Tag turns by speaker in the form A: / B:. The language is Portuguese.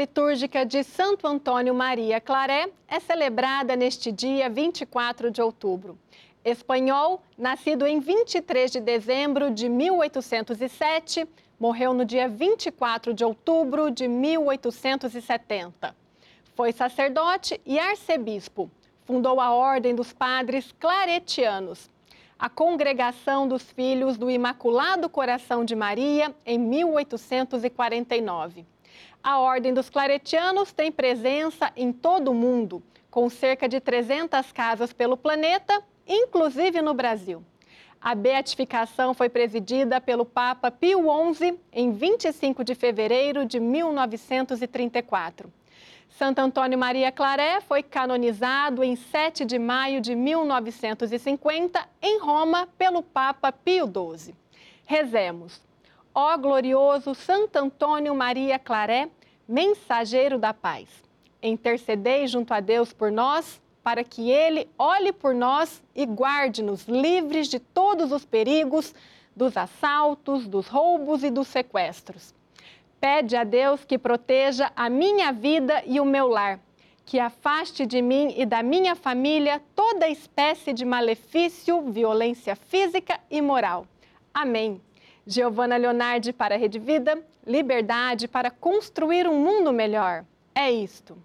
A: litúrgica de Santo Antônio Maria Claré é celebrada neste dia 24 de outubro. Espanhol, nascido em 23 de dezembro de 1807, morreu no dia 24 de outubro de 1870. Foi sacerdote e arcebispo. Fundou a Ordem dos Padres Claretianos, a Congregação dos Filhos do Imaculado Coração de Maria, em 1849. A Ordem dos Claretianos tem presença em todo o mundo, com cerca de 300 casas pelo planeta, inclusive no Brasil. A beatificação foi presidida pelo Papa Pio XI em 25 de fevereiro de 1934. Santo Antônio Maria Claré foi canonizado em 7 de maio de 1950 em Roma pelo Papa Pio XII. Rezemos. Ó glorioso Santo Antônio Maria Claré, mensageiro da paz, intercedei junto a Deus por nós, para que ele olhe por nós e guarde-nos livres de todos os perigos, dos assaltos, dos roubos e dos sequestros. Pede a Deus que proteja a minha vida e o meu lar, que afaste de mim e da minha família toda espécie de malefício, violência física e moral. Amém. Giovana Leonardi para a Rede Vida, liberdade para construir um mundo melhor. É isto.